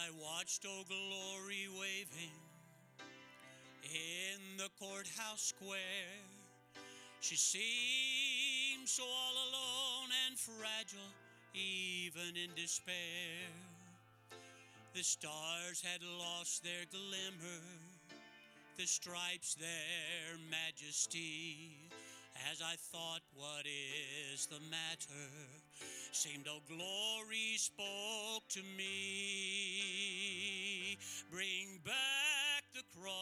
I watched Old Glory waving in the courthouse square, she seemed so all alone and fragile, even in despair. The stars had lost their glimmer, the stripes their majesty. As I thought, what is the matter? Seemed oh glory spoke to me. Bring back the cross.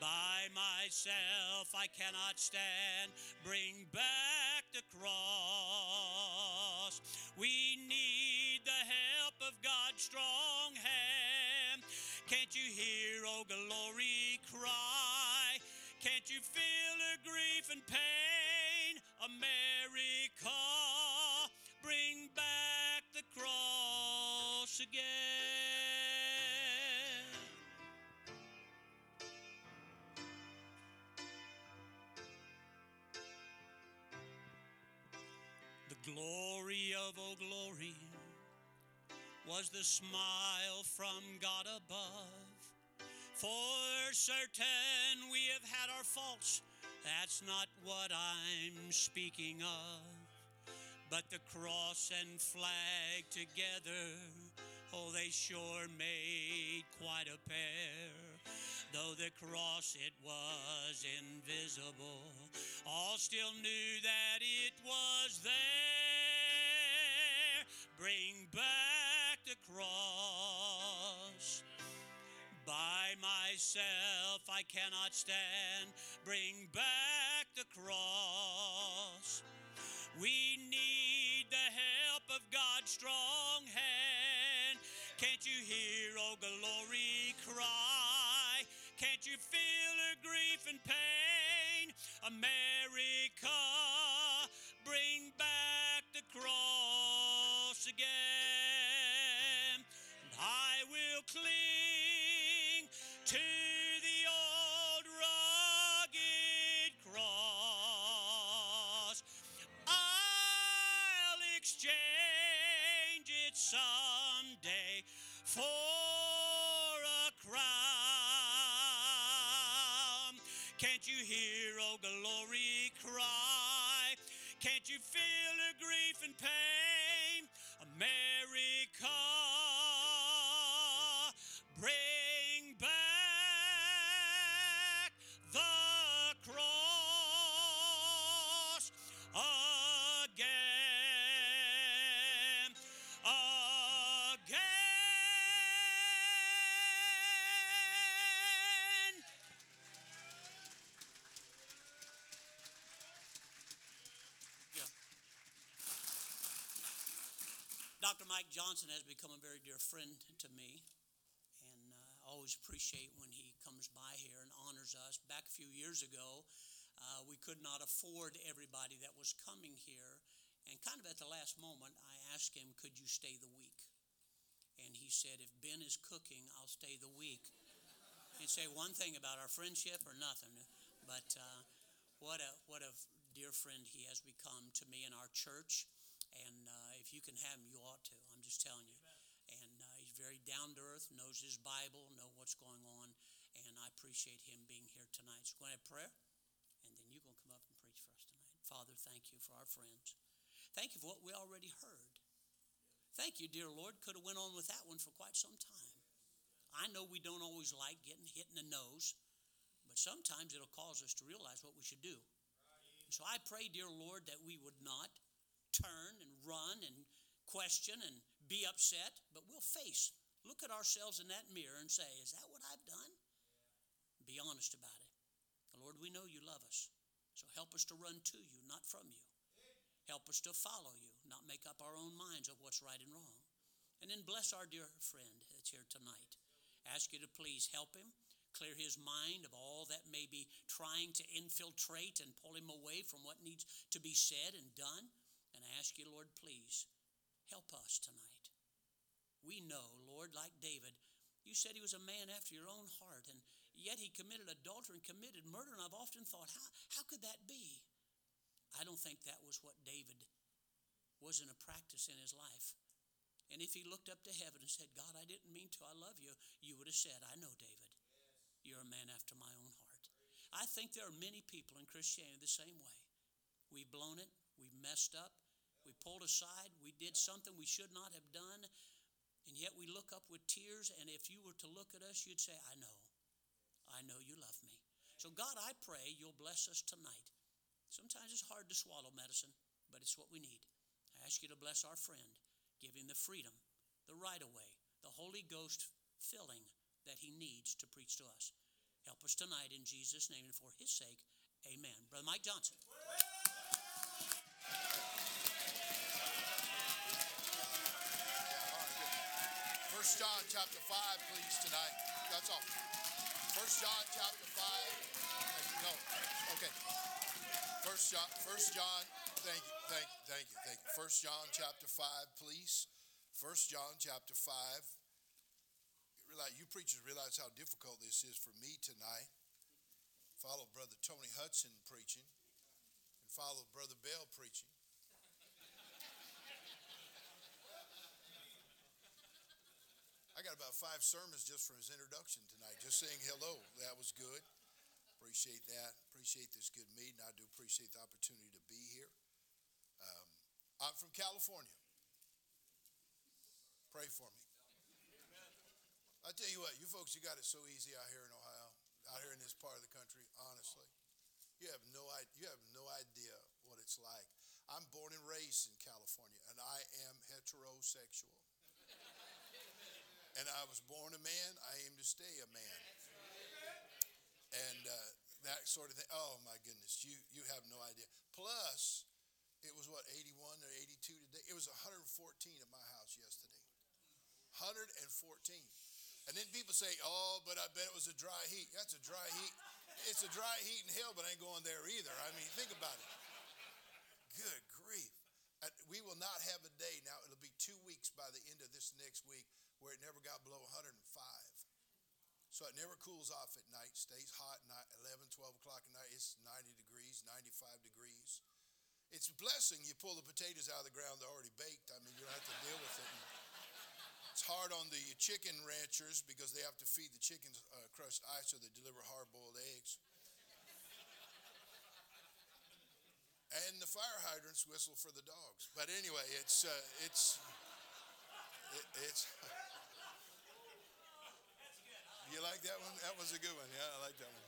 By myself I cannot stand. Bring back the cross. We need the help of God's strong hand. Can't you hear, oh glory, cry? Can't you feel her grief and pain? America, bring back the cross again. The glory of, oh glory, was the smile from God above. For certain we have had our faults, that's not what I'm speaking of. But the cross and flag together, oh, they sure made quite a pair. Though the cross it was invisible, all still knew that it was there. Bring back the cross. By myself I cannot stand. Bring back the cross. We need the help of God's strong hand. Can't you hear, oh glory, cry? Can't you feel her grief and pain? America, bring back the cross again. And I will cling to the old rugged cross. I'll exchange it someday for a crown. Can't you hear, oh glory, cry? Can't you feel her grief and pain? America, bring Johnson has become a very dear friend to me, and uh, I always appreciate when he comes by here and honors us. Back a few years ago, uh, we could not afford everybody that was coming here, and kind of at the last moment, I asked him, Could you stay the week? And he said, If Ben is cooking, I'll stay the week. He'd say one thing about our friendship or nothing, but uh, what a what a dear friend he has become to me and our church. And uh, if you can have him, you ought to. Just telling you. And uh, he's very down to earth, knows his Bible, know what's going on, and I appreciate him being here tonight. So, go ahead, prayer, and then you're going to come up and preach for us tonight. Father, thank you for our friends. Thank you for what we already heard. Thank you, dear Lord. Could have went on with that one for quite some time. I know we don't always like getting hit in the nose, but sometimes it'll cause us to realize what we should do. And so I pray, dear Lord, that we would not turn and run and question and be upset, but we'll face, look at ourselves in that mirror and say, Is that what I've done? Be honest about it. Lord, we know you love us, so help us to run to you, not from you. Help us to follow you, not make up our own minds of what's right and wrong. And then bless our dear friend that's here tonight. Ask you to please help him, clear his mind of all that may be trying to infiltrate and pull him away from what needs to be said and done. And I ask you, Lord, please help us tonight. We know, Lord, like David, you said he was a man after your own heart, and yet he committed adultery and committed murder. And I've often thought, how, how could that be? I don't think that was what David was in a practice in his life. And if he looked up to heaven and said, God, I didn't mean to, I love you, you would have said, I know, David. You're a man after my own heart. I think there are many people in Christianity the same way. We've blown it, we've messed up, we pulled aside, we did something we should not have done, and yet we look up with tears, and if you were to look at us, you'd say, I know. I know you love me. So, God, I pray you'll bless us tonight. Sometimes it's hard to swallow medicine, but it's what we need. I ask you to bless our friend, give him the freedom, the right of way, the Holy Ghost filling that he needs to preach to us. Help us tonight in Jesus' name and for his sake. Amen. Brother Mike Johnson. First John chapter 5, please, tonight. That's all. First John chapter 5. No. Okay. First John, First John, thank you, thank you, thank you, thank you. First John chapter 5, please. First John chapter 5. Realize, you preachers realize how difficult this is for me tonight. Follow Brother Tony Hudson preaching and follow Brother Bell preaching. I got about five sermons just from his introduction tonight, just saying hello. That was good. Appreciate that. Appreciate this good meeting. I do appreciate the opportunity to be here. Um, I'm from California. Pray for me. I tell you what, you folks, you got it so easy out here in Ohio, out here in this part of the country. Honestly, you have no you have no idea what it's like. I'm born and raised in California, and I am heterosexual and I was born a man, I aim to stay a man. And uh, that sort of thing. Oh my goodness, you you have no idea. Plus, it was what 81 or 82 today. It was 114 at my house yesterday. 114. And then people say, "Oh, but I bet it was a dry heat." That's a dry heat. It's a dry heat in hell, but I ain't going there either. I mean, think about it. Good grief. We will not have a day now. It'll be two weeks by the end of this next week where it never got below 105. So it never cools off at night, stays hot night, 11, 12 o'clock at night. It's 90 degrees, 95 degrees. It's a blessing you pull the potatoes out of the ground, they're already baked. I mean, you don't have to deal with it. It's hard on the chicken ranchers because they have to feed the chickens uh, crushed ice or they deliver hard boiled eggs. and the fire hydrants whistle for the dogs. But anyway, it's, uh, it's, it, it's. You like that one? That was a good one. Yeah, I like that one.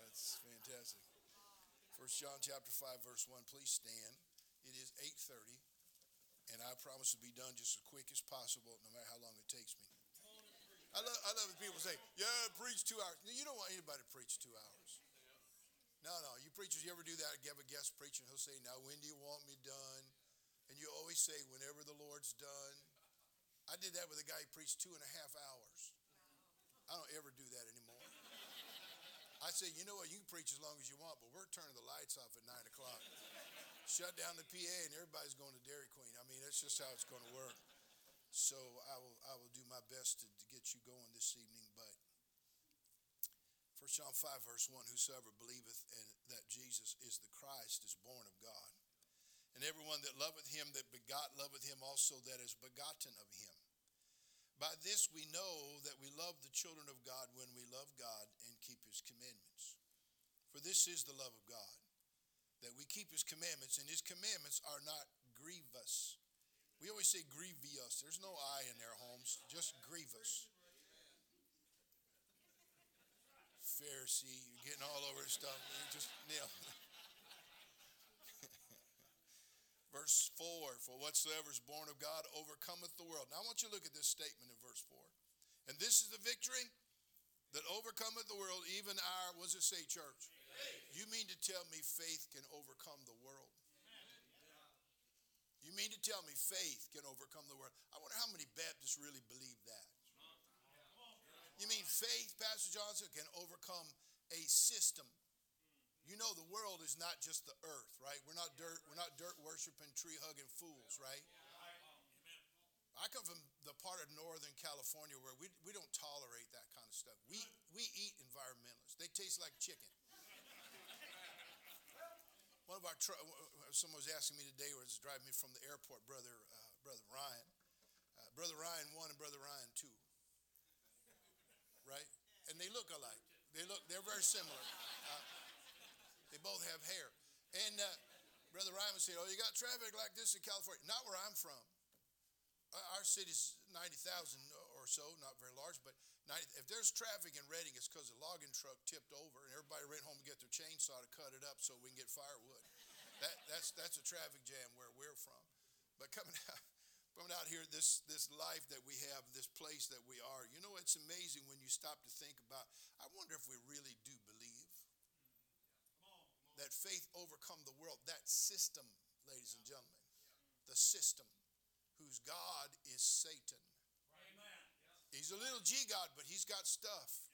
That's fantastic. First John chapter 5 verse 1. Please stand. It is 8:30 and I promise to be done just as quick as possible no matter how long it takes me. I love, I love when people say, "Yeah, preach 2 hours." You don't want anybody to preach 2 hours. No, no. You preachers, you ever do that? Give a guest preacher, and he'll say, "Now, when do you want me done?" And you always say, "Whenever the Lord's done." I did that with a guy who preached two and a half hours. I don't ever do that anymore. I say, you know what, you can preach as long as you want, but we're turning the lights off at nine o'clock. Shut down the PA and everybody's going to Dairy Queen. I mean, that's just how it's going to work. So I will I will do my best to, to get you going this evening, but 1 John 5, verse 1 Whosoever believeth and that Jesus is the Christ is born of God. And everyone that loveth him that begot loveth him also that is begotten of him. By this we know that we love the children of God when we love God and keep his commandments. For this is the love of God, that we keep his commandments, and his commandments are not grievous. We always say grievous. There's no I in their homes, just grievous. Pharisee, you're getting all over stuff. You just nail. Verse 4 For whatsoever is born of God overcometh the world. Now I want you to look at this statement in verse 4. And this is the victory that overcometh the world, even our, what does it say, church? Faith. You mean to tell me faith can overcome the world? You mean to tell me faith can overcome the world? I wonder how many Baptists really believe that. You mean faith, Pastor Johnson, can overcome a system you know the world is not just the earth, right? We're not dirt, we're not dirt worshiping, tree hugging fools, right? I come from the part of Northern California where we, we don't tolerate that kind of stuff. We, we eat environmentalists. They taste like chicken. One of our, someone was asking me today, was driving me from the airport, brother, uh, brother Ryan. Brother Ryan 1 and Brother Ryan 2. Right? And they look alike. They look, they're very similar. Uh, they both have hair. And uh, Brother Ryan said, Oh, you got traffic like this in California. Not where I'm from. Our city's 90,000 or so, not very large, but 90, if there's traffic in Redding, it's because a logging truck tipped over and everybody ran home to get their chainsaw to cut it up so we can get firewood. That, that's, that's a traffic jam where we're from. But coming out, coming out here, this, this life that we have, this place that we are, you know, it's amazing when you stop to think about, I wonder if we really do believe that faith overcome the world, that system, ladies and gentlemen, the system whose God is Satan. He's a little G God, but he's got stuff.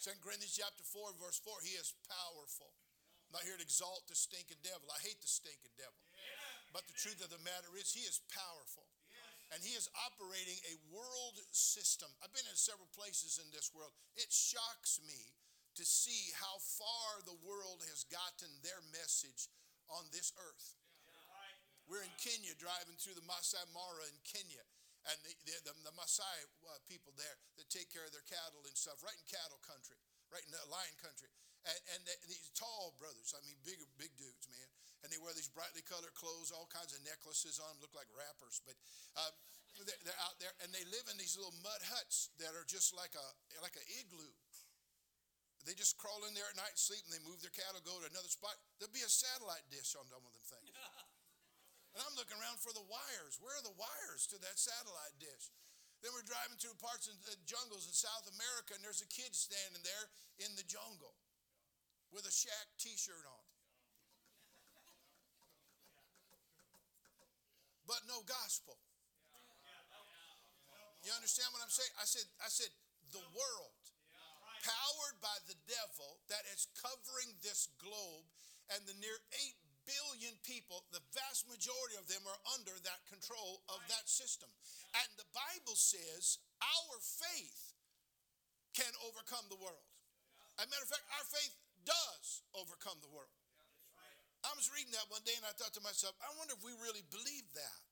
Second Corinthians chapter 4, verse 4, he is powerful. I'm not here to exalt the stinking devil. I hate the stinking devil. But the truth of the matter is, he is powerful. And he is operating a world system. I've been in several places in this world. It shocks me to see how far the world has gotten their message on this earth. We're in Kenya driving through the Masai Mara in Kenya. And the, the, the, Maasai uh, people there that take care of their cattle and stuff, right in cattle country, right in the lion country. And, and these tall brothers, I mean, big, big dudes, man. And they wear these brightly colored clothes, all kinds of necklaces on them, look like rappers. But um, they're, they're out there, and they live in these little mud huts that are just like a, like an igloo. They just crawl in there at night and sleep, and they move their cattle, go to another spot. There'll be a satellite dish on some of them things. And I'm looking around for the wires. Where are the wires to that satellite dish? Then we're driving through parts of the jungles in South America, and there's a kid standing there in the jungle with a Shaq t shirt on. But no gospel. You understand what I'm saying? I said, I said, the world, powered by the devil that is covering this globe and the near 8 billion people, the vast majority of them are under that control of that system. And the Bible says our faith can overcome the world. As a matter of fact, our faith does overcome the world. I was reading that one day and I thought to myself, I wonder if we really believe that.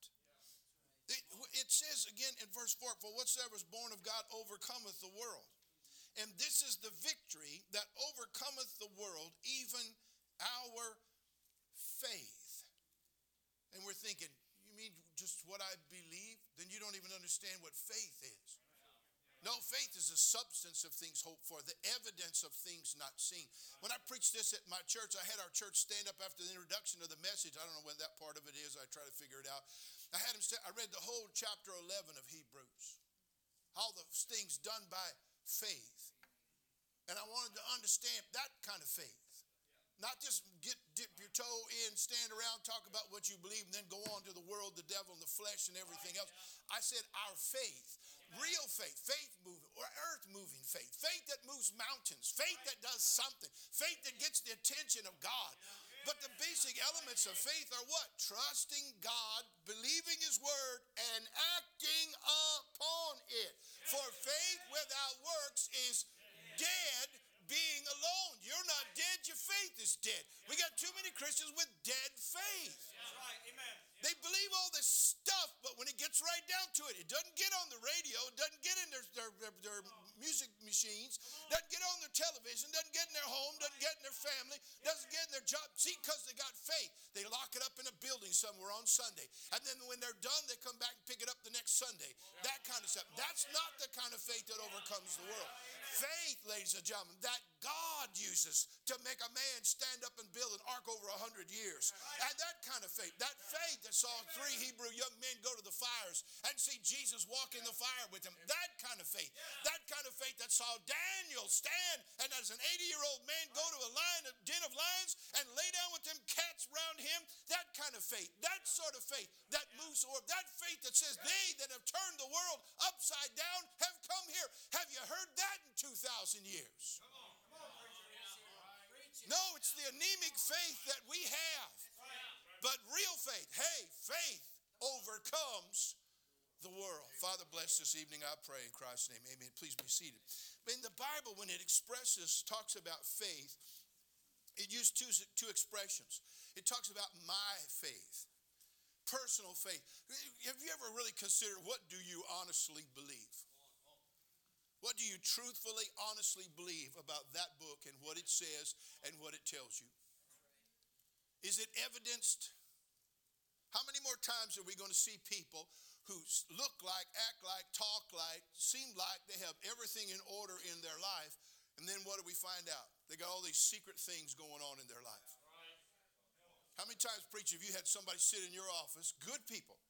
It, it says again in verse 4 For whatsoever is born of God overcometh the world. And this is the victory that overcometh the world, even our faith. And we're thinking, you mean just what I believe? Then you don't even understand what faith is. No, faith is the substance of things hoped for, the evidence of things not seen. When I preached this at my church, I had our church stand up after the introduction of the message. I don't know when that part of it is. I try to figure it out. I had him. St- I read the whole chapter 11 of Hebrews, all the things done by faith, and I wanted to understand that kind of faith. Not just get dip your toe in, stand around, talk about what you believe, and then go on to the world, the devil, and the flesh, and everything else. I said our faith, real faith, faith moving, or earth moving faith, faith that moves mountains, faith that does something, faith that gets the attention of God. But the basic elements of faith are what? Trusting God, believing His word, and acting upon it. For faith without works is dead being alone. You're not dead, your faith is dead. We got too many Christians with dead faith. That's right. Amen. They believe all this stuff, but when it gets right down to it, it doesn't get on the radio, it doesn't get in their, their, their, their music machines, doesn't get on their television, doesn't get in their home, doesn't get in their family, doesn't get in their job. See, because they got faith. They lock it up in a building somewhere on Sunday. And then when they're done, they come back and pick it up the next Sunday. That kind of stuff. That's not the kind of faith that overcomes the world. Faith, ladies and gentlemen, that God uses to make a man stand up and build an ark over a hundred years. And that kind of faith, that faith that saw three Hebrew young men go to the fires and see Jesus walk in the fire with them. That kind of faith. That kind of faith that saw Daniel stand and as an 80 year old man go to a lion, a den of lions and lay down with them cats around him. That kind of faith. That sort of faith that moves the. That faith that says they that have turned the world upside down have come here. Have you heard that in 2,000 years? No, it's the anemic faith that we have. But real faith, hey, faith overcomes the world. Father, bless this evening, I pray in Christ's name. Amen. Please be seated. In the Bible, when it expresses, talks about faith, it used two, two expressions. It talks about my faith. personal faith. Have you ever really considered what do you honestly believe? What do you truthfully, honestly believe about that book and what it says and what it tells you? Is it evidenced? How many more times are we going to see people who look like, act like, talk like, seem like they have everything in order in their life, and then what do we find out? They got all these secret things going on in their life. How many times, preacher, have you had somebody sit in your office, good people,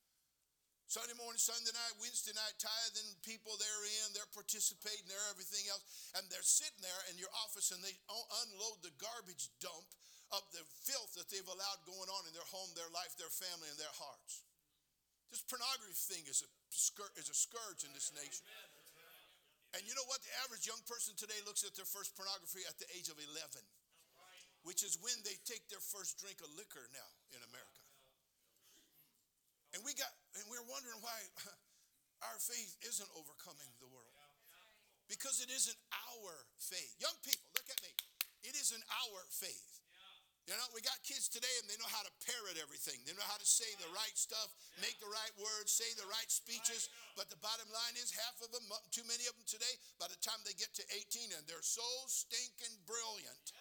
Sunday morning, Sunday night, Wednesday night, tithing people, they're in, they're participating, they're everything else. And they're sitting there in your office and they unload the garbage dump of the filth that they've allowed going on in their home, their life, their family, and their hearts. This pornography thing is a, is a scourge in this nation. And you know what? The average young person today looks at their first pornography at the age of 11, which is when they take their first drink of liquor now in America. And we got, and we're wondering why our faith isn't overcoming the world. Because it isn't our faith. Young people, look at me. It isn't our faith. You know, we got kids today and they know how to parrot everything. They know how to say the right stuff, make the right words, say the right speeches. But the bottom line is, half of them, too many of them today, by the time they get to 18 and they're so stinking brilliant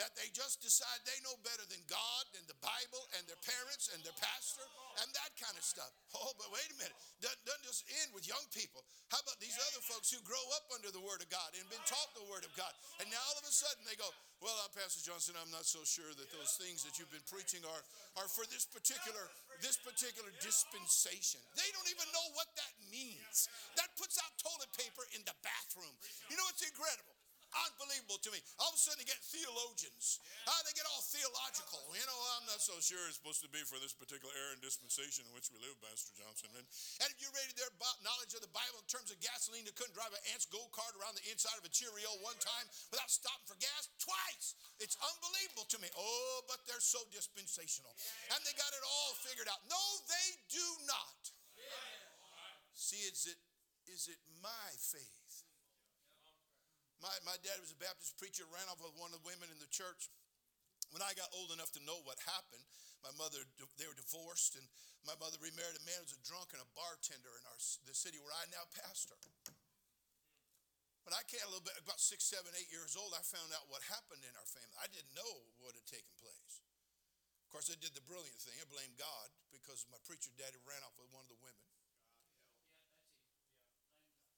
that they just decide they know better than God and the Bible and their parents and their pastor and that kind of stuff. Oh, but wait a minute. Doesn't, doesn't just end with young people. How about these other folks who grow up under the Word of God and been taught the Word of God? And now all of a sudden they go, Well, I'm Pastor Johnson, I'm not so sure that those things that you've been preaching are, are for this particular, this particular dispensation. They don't even know what that means. That puts out toilet paper in the bathroom. You know, it's incredible. Unbelievable to me. All of a sudden, they get theologians. Yeah. Uh, they get all theological. You know, I'm not so sure it's supposed to be for this particular era and dispensation in which we live, Pastor Johnson. And, and if you rated their knowledge of the Bible in terms of gasoline, they couldn't drive an ant's go kart around the inside of a Cheerio one time without stopping for gas twice. It's unbelievable to me. Oh, but they're so dispensational. And they got it all figured out. No, they do not. See, is it, is it my faith? My, my dad was a Baptist preacher, ran off with one of the women in the church. When I got old enough to know what happened, my mother, they were divorced, and my mother remarried a man who was a drunk and a bartender in our, the city where I now pastor. When I came a little bit, about six, seven, eight years old, I found out what happened in our family. I didn't know what had taken place. Of course, I did the brilliant thing. I blamed God because my preacher daddy ran off with one of the women.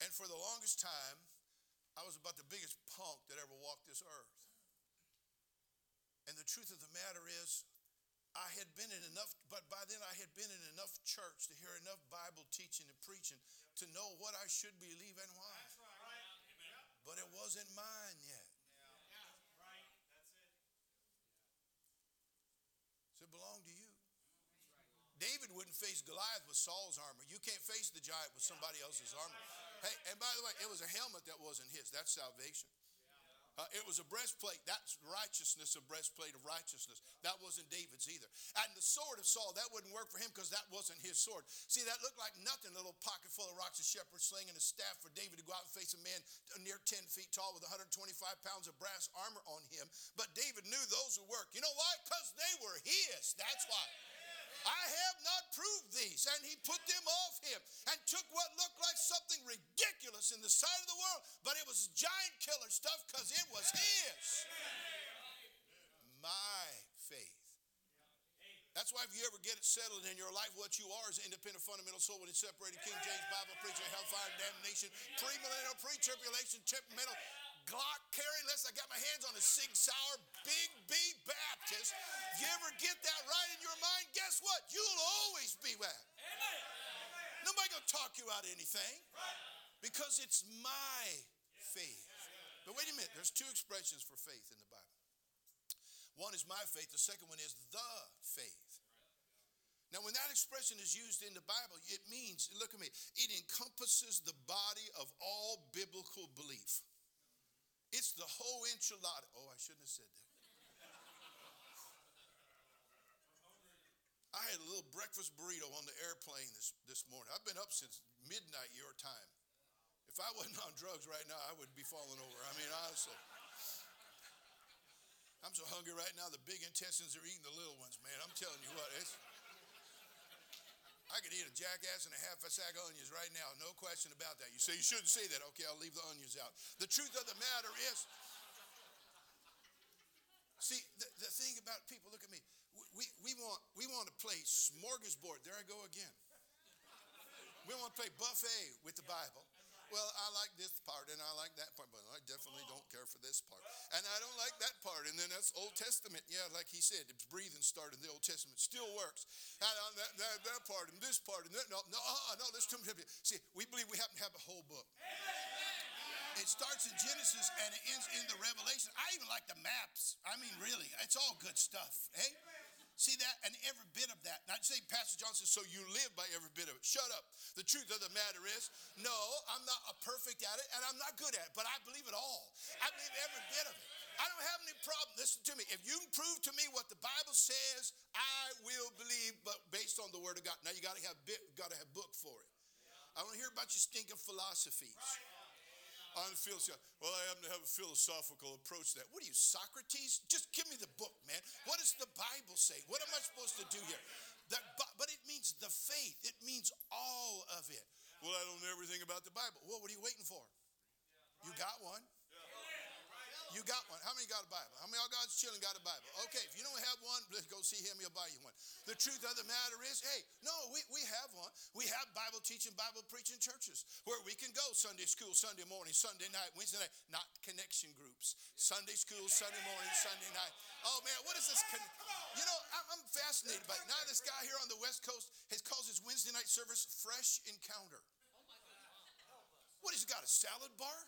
And for the longest time, I was about the biggest punk that ever walked this earth. And the truth of the matter is, I had been in enough, but by then I had been in enough church to hear enough Bible teaching and preaching to know what I should believe and why. Right. But it wasn't mine yet. Yeah. Right. That's it. So it belonged to you. David wouldn't face Goliath with Saul's armor. You can't face the giant with somebody else's armor. Hey, and by the way, it was a helmet that wasn't his. That's salvation. Uh, it was a breastplate. That's righteousness, a breastplate of righteousness. That wasn't David's either. And the sword of Saul, that wouldn't work for him because that wasn't his sword. See, that looked like nothing, a little pocket full of rocks, a shepherd slinging a staff for David to go out and face a man near 10 feet tall with 125 pounds of brass armor on him. But David knew those would work. You know why? Because they were his. That's why. I have not proved these. And he put them off him and took what looked like something ridiculous in the sight of the world, but it was giant killer stuff because it was his. My faith. That's why if you ever get it settled in your life, what you are is independent fundamental soul with separated King James Bible preacher, hellfire, damnation, premillennial, pre-tribulation, temperamental, Glock carry unless I got my hands on a Sig Sauer Big B Baptist. If you ever get that right in your mind, guess what? You'll always be that. Nobody gonna talk you out of anything because it's my faith. But wait a minute, there's two expressions for faith in the Bible. One is my faith, the second one is the faith. Now, when that expression is used in the Bible, it means, look at me, it encompasses the body of all biblical belief. It's the whole enchilada. Oh, I shouldn't have said that. I had a little breakfast burrito on the airplane this, this morning. I've been up since midnight your time. If I wasn't on drugs right now, I would be falling over. I mean, honestly. I'm so hungry right now, the big intestines are eating the little ones, man. I'm telling you what, it's, I could eat a jackass and a half a sack of onions right now, no question about that. You say you shouldn't say that. Okay, I'll leave the onions out. The truth of the matter is, see, the, the thing about people, look at me. We, we, want, we want to play smorgasbord. There I go again. We want to play buffet with the Bible. Well, I like this part and I like that part, but I definitely don't care for this part. And I don't like that part. And then that's Old Testament. Yeah, like he said, it's breathing started in the Old Testament. Still works. And uh, that, that, that part and this part and that. No, no, uh, no, there's too many. See, we believe we happen to have a whole book. It starts in Genesis and it ends in the Revelation. I even like the maps. I mean, really, it's all good stuff. Hey? See that? And every bit of that. Not saying Pastor Johnson, so you live by every bit of it. Shut up. The truth of the matter is, no, I'm not a perfect at it, and I'm not good at it, but I believe it all. I believe every bit of it. I don't have any problem. Listen to me. If you can prove to me what the Bible says, I will believe, but based on the Word of God. Now you got to have bit, got to have book for it. I to hear about your stinking philosophies. Right on. Well, I happen to have a philosophical approach to that. What are you, Socrates? Just give me the book, man. What does the Bible say? What am I supposed to do here? That, but it means the faith. It means all of it. Well, I don't know everything about the Bible. Well, what are you waiting for? You got one. You got one. How many got a Bible? How many of guys chilling got a Bible? Okay, if you don't have one, let's go see him. He'll buy you one. The truth of the matter is, hey, no, we, we have one. We have Bible teaching, Bible preaching churches where we can go Sunday school, Sunday morning, Sunday night, Wednesday night, not connection groups. Sunday school, Sunday morning, Sunday night. Oh man, what is this? Con- you know, I'm fascinated by it. Now this guy here on the West Coast has called his Wednesday night service Fresh Encounter. What, he's got a salad bar?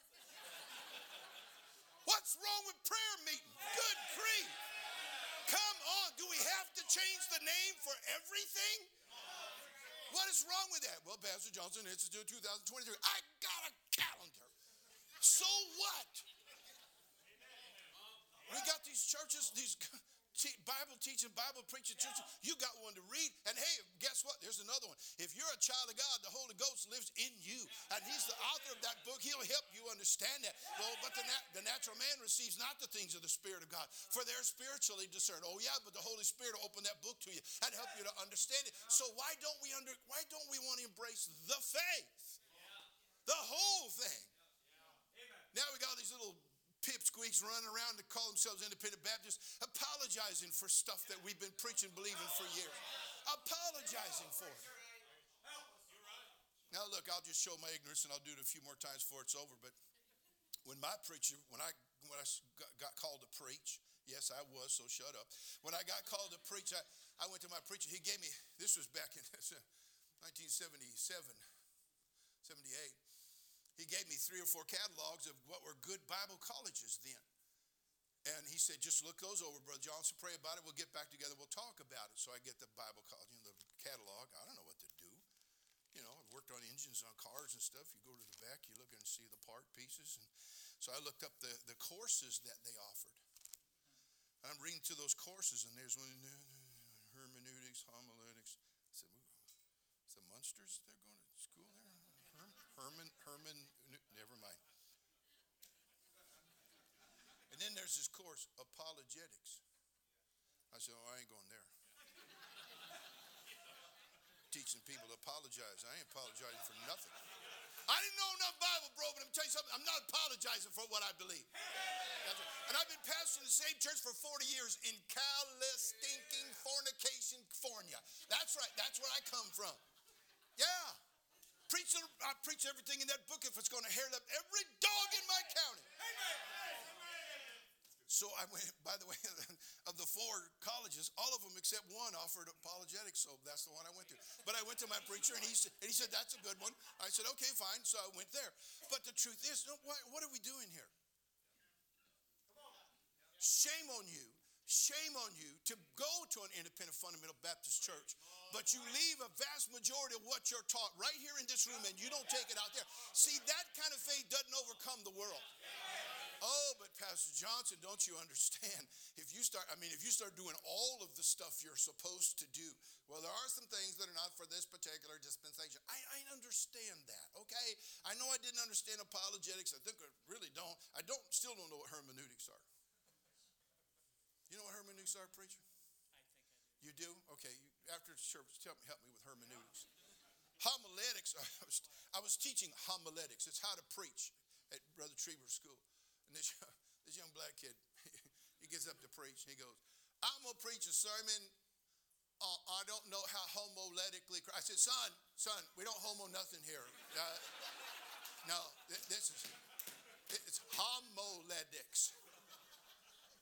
What's wrong with prayer meeting? Good grief. Come on. Do we have to change the name for everything? What is wrong with that? Well, Pastor Johnson Institute 2023. I got a calendar. So what? We got these churches, these Bible teaching, Bible preaching church, you got one to read. And hey, guess what? There's another one. If you're a child of God, the Holy Ghost lives in you. And He's the author of that book. He'll help you understand that. Well, but the, nat- the natural man receives not the things of the Spirit of God, for they're spiritually discerned. Oh, yeah, but the Holy Spirit will open that book to you and help you to understand it. So why don't we under why don't we want to embrace the faith? The whole thing. Now we got these little pipsqueaks running around to call themselves independent Baptists, apologizing for stuff that we've been preaching, believing for years. Apologizing for it. Now, look, I'll just show my ignorance and I'll do it a few more times before it's over. But when my preacher, when I when I got called to preach, yes, I was, so shut up. When I got called to preach, I, I went to my preacher. He gave me, this was back in 1977, 78 he gave me three or four catalogs of what were good Bible colleges then. And he said, just look those over, Brother Johnson, pray about it. We'll get back together. We'll talk about it. So I get the Bible college, you know, the catalog. I don't know what to do. You know, I've worked on engines on cars and stuff. You go to the back, you look and see the part pieces. And so I looked up the, the courses that they offered. I'm reading through those courses, and there's one hermeneutics, homiletics. I said, the Munsters they're going to school there? Herman, Herman, never mind. This course, apologetics. I said, oh, I ain't going there. Teaching people to apologize. I ain't apologizing for nothing. I didn't know enough Bible, bro, but I'm telling you something. I'm not apologizing for what I believe. And I've been pastoring the same church for 40 years in callous, stinking Fornication, California. That's right. That's where I come from. Yeah. Preach, I preach everything in that book if it's going to hair up every dog in my county. So I went, by the way, of the four colleges, all of them except one offered apologetics, so that's the one I went to. But I went to my preacher and he said, and he said that's a good one. I said, okay, fine. So I went there. But the truth is, what are we doing here? Shame on you Shame on you to go to an independent fundamental Baptist church, but you leave a vast majority of what you're taught right here in this room and you don't take it out there. See, that kind of faith doesn't overcome the world. Oh, but Pastor Johnson, don't you understand? If you start, I mean, if you start doing all of the stuff you're supposed to do, well, there are some things that are not for this particular dispensation. I, I understand that, okay? I know I didn't understand apologetics. I think I really don't. I don't still don't know what hermeneutics are. You know what hermeneutics are, preacher? You do? Okay. You, after service, tell me, help me with hermeneutics. Homiletics. I was, I was teaching homiletics. It's how to preach at Brother Trieber School. And this, this young black kid, he gets up to preach and he goes, I'm going to preach a sermon. Uh, I don't know how homiletically. I said, son, son, we don't homo nothing here. Uh, no, this is, it's homiletics.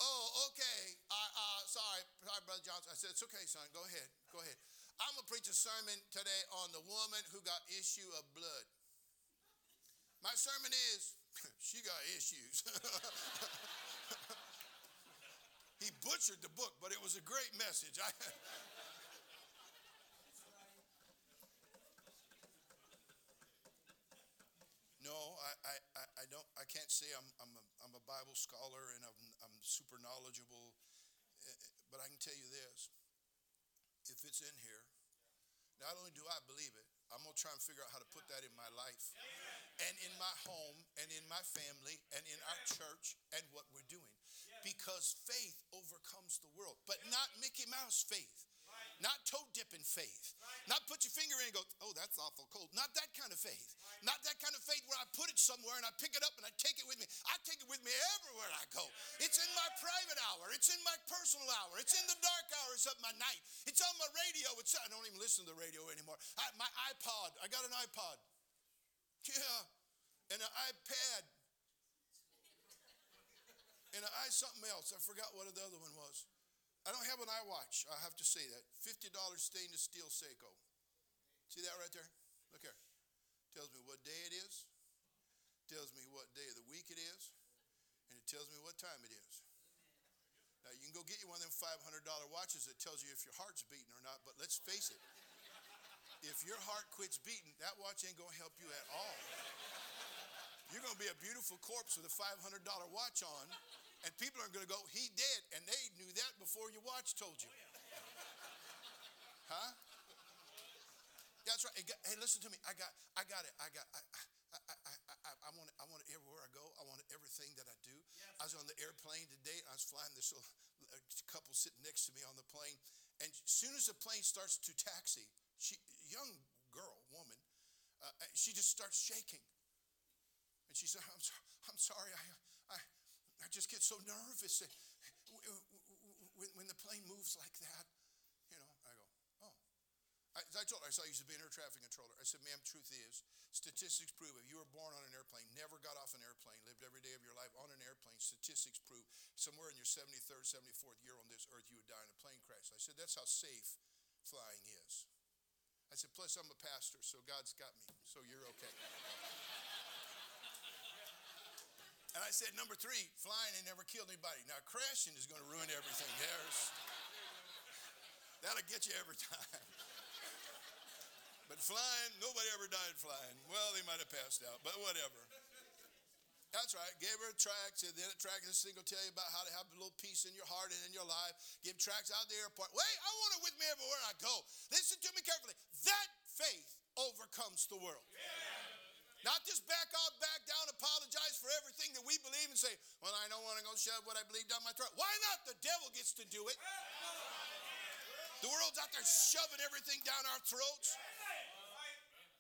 Oh, okay. I, uh, sorry, sorry, Brother Johnson. I said, it's okay, son. Go ahead. Go ahead. I'm going to preach a sermon today on the woman who got issue of blood. My sermon is, she got issues. he butchered the book, but it was a great message. I, No, I, I, I don't. I can't say I'm, I'm, a, I'm a Bible scholar and I'm, I'm super knowledgeable, eh, eh, but I can tell you this: if it's in here, not only do I believe it, I'm gonna try and figure out how to put that in my life, and in my home, and in my family, and in our church, and what we're doing, because faith overcomes the world, but not Mickey Mouse faith. Not toe dipping faith. Not put your finger in and go, oh, that's awful cold. Not that kind of faith. Not that kind of faith where I put it somewhere and I pick it up and I take it with me. I take it with me everywhere I go. It's in my private hour. It's in my personal hour. It's in the dark hours of my night. It's on my radio. It's I don't even listen to the radio anymore. I, my iPod. I got an iPod. Yeah. And an iPad. And an i something else. I forgot what the other one was. I don't have an iWatch. I have to say that. $50 stainless steel Seiko. See that right there? Look here. Tells me what day it is. Tells me what day of the week it is. And it tells me what time it is. Now, you can go get you one of them $500 watches that tells you if your heart's beating or not, but let's face it. If your heart quits beating, that watch ain't to help you at all. You're to be a beautiful corpse with a $500 watch on and people are to go, he did. And they knew that before your watch told you. Huh? That's right. Hey, listen to me. I got, I got it. I got, I, I, I, I, I want it. I want it everywhere I go. I want it everything that I do. Yes. I was on the airplane today. I was flying this little couple sitting next to me on the plane, and as soon as the plane starts to taxi, she, young girl, woman, uh, she just starts shaking, and she said, "I'm, so, I'm sorry. I, I, I just get so nervous when, when the plane moves like that. You know, I go, oh. I, I told her, I saw I used to be an air traffic controller. I said, ma'am, truth is, statistics prove if you were born on an airplane, never got off an airplane, lived every day of your life on an airplane, statistics prove somewhere in your 73rd, 74th year on this earth, you would die in a plane crash. I said, that's how safe flying is. I said, plus I'm a pastor, so God's got me, so you're okay. And I said, number three, flying ain't never killed anybody. Now, crashing is going to ruin everything. There's, that'll get you every time. But flying, nobody ever died flying. Well, they might have passed out, but whatever. That's right. Gave her a tract. Said then a tract. This thing will tell you about how to have a little peace in your heart and in your life. Give tracts out the airport. Wait, I want it with me everywhere I go. Listen to me carefully. That faith overcomes the world. Yeah. Not just back off, back down, apologize for everything that we believe and say, well, I don't want to go shove what I believe down my throat. Why not? The devil gets to do it. The world's out there shoving everything down our throats.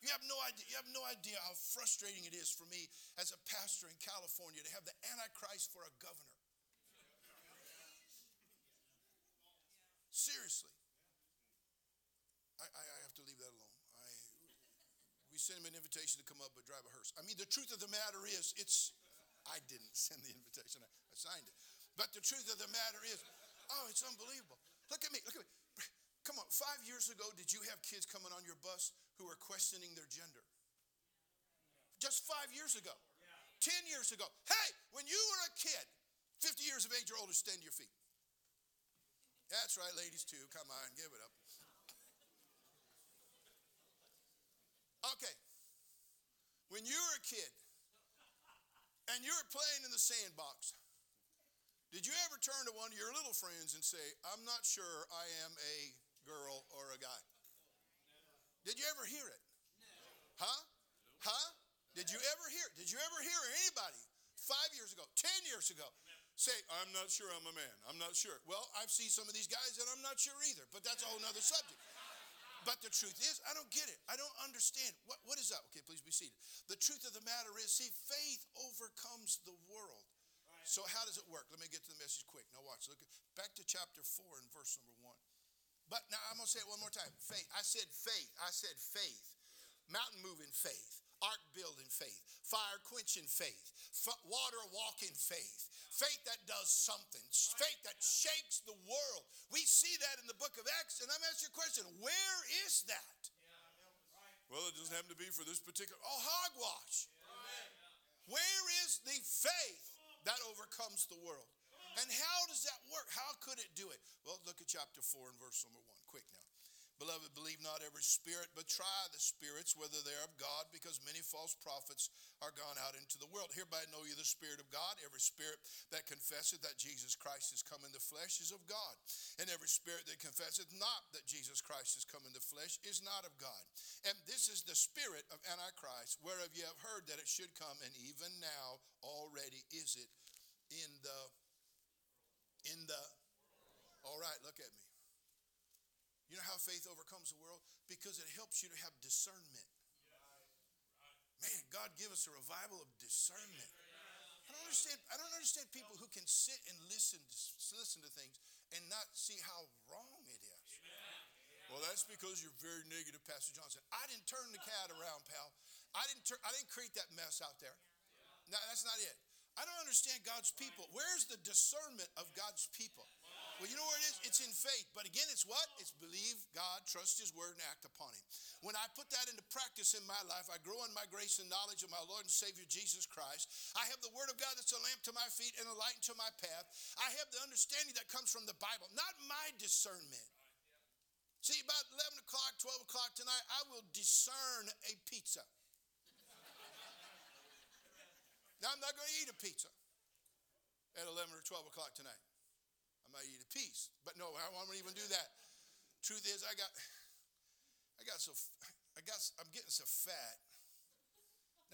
You have no idea. You have no idea how frustrating it is for me as a pastor in California to have the Antichrist for a governor. Seriously. I, I, have to leave that alone I, we sent him an invitation to come up but drive a hearse. I mean, the truth of the matter is, it's, I didn't send the invitation, I signed it. But the truth of the matter is, oh, it's unbelievable. Look at me, look at me. Come on, five years ago, did you have kids coming on your bus who were questioning their gender? Just five years ago. Ten years ago. Hey, when you were a kid, 50 years of age or older, stand to your feet. That's right, ladies, too. Come on, give it up. Okay. When you were a kid and you were playing in the sandbox, did you ever turn to one of your little friends and say, I'm not sure I am a girl or a guy? Did you ever hear it? Huh? Huh? Did you ever hear? Did you ever hear anybody five years ago, ten years ago, Say, I'm not sure I'm a man. I'm not sure. Well, I've seen some of these guys and I'm not sure either, but that's a whole nother subject. But the truth is, I don't get it. I don't understand. What, what is that? Okay, please be seated. The truth of the matter is, see, faith overcomes the world. So how does it work? Let me get to the message quick. Now watch. Look back to chapter 4 and verse number 1. But now I'm going to say it one more time. Faith. I said faith. I said faith. Mountain moving faith. Ark building faith. Fire quenching faith. F- water walking faith. Faith that does something. Faith that shakes the world. We see that in the book of Acts. And I'm asking you a question. Where is that? Well, it doesn't happen to be for this particular. Oh, hogwash. Where is the faith that overcomes the world? And how does that work? How could it do it? Well, look at chapter 4 and verse number 1. Quick now. Beloved, believe not every spirit, but try the spirits whether they're of God, because many false prophets are gone out into the world. Hereby know you the Spirit of God. Every spirit that confesseth that Jesus Christ is come in the flesh is of God. And every spirit that confesseth not that Jesus Christ is come in the flesh is not of God. And this is the spirit of Antichrist, whereof ye have heard that it should come, and even now already is it in the in the all right look at me. You know how faith overcomes the world? Because it helps you to have discernment. Man god give us a revival of discernment. I don't understand i don't understand people who can sit and listen listen to things and not see how wrong it is. Well that's because you're very negative pastor johnson. I didn't turn the cat around pal. I didn't turn i didn't create that mess out there. No that's not it I don't understand God's people. Where's the discernment of God's people? Well, you know where it is? It's in faith. But again, it's what? It's believe God, trust His word, and act upon Him. When I put that into practice in my life, I grow in my grace and knowledge of my Lord and Savior Jesus Christ. I have the word of God that's a lamp to my feet and a light to my path. I have the understanding that comes from the Bible, not my discernment. See, about 11 o'clock, 12 o'clock tonight, I will discern a pizza. Now, I'm not going to eat a pizza at 11 or 12 o'clock tonight. I might eat a piece, but no, I won't even do that. Truth is, I got, I got so, I got, I'm getting so fat.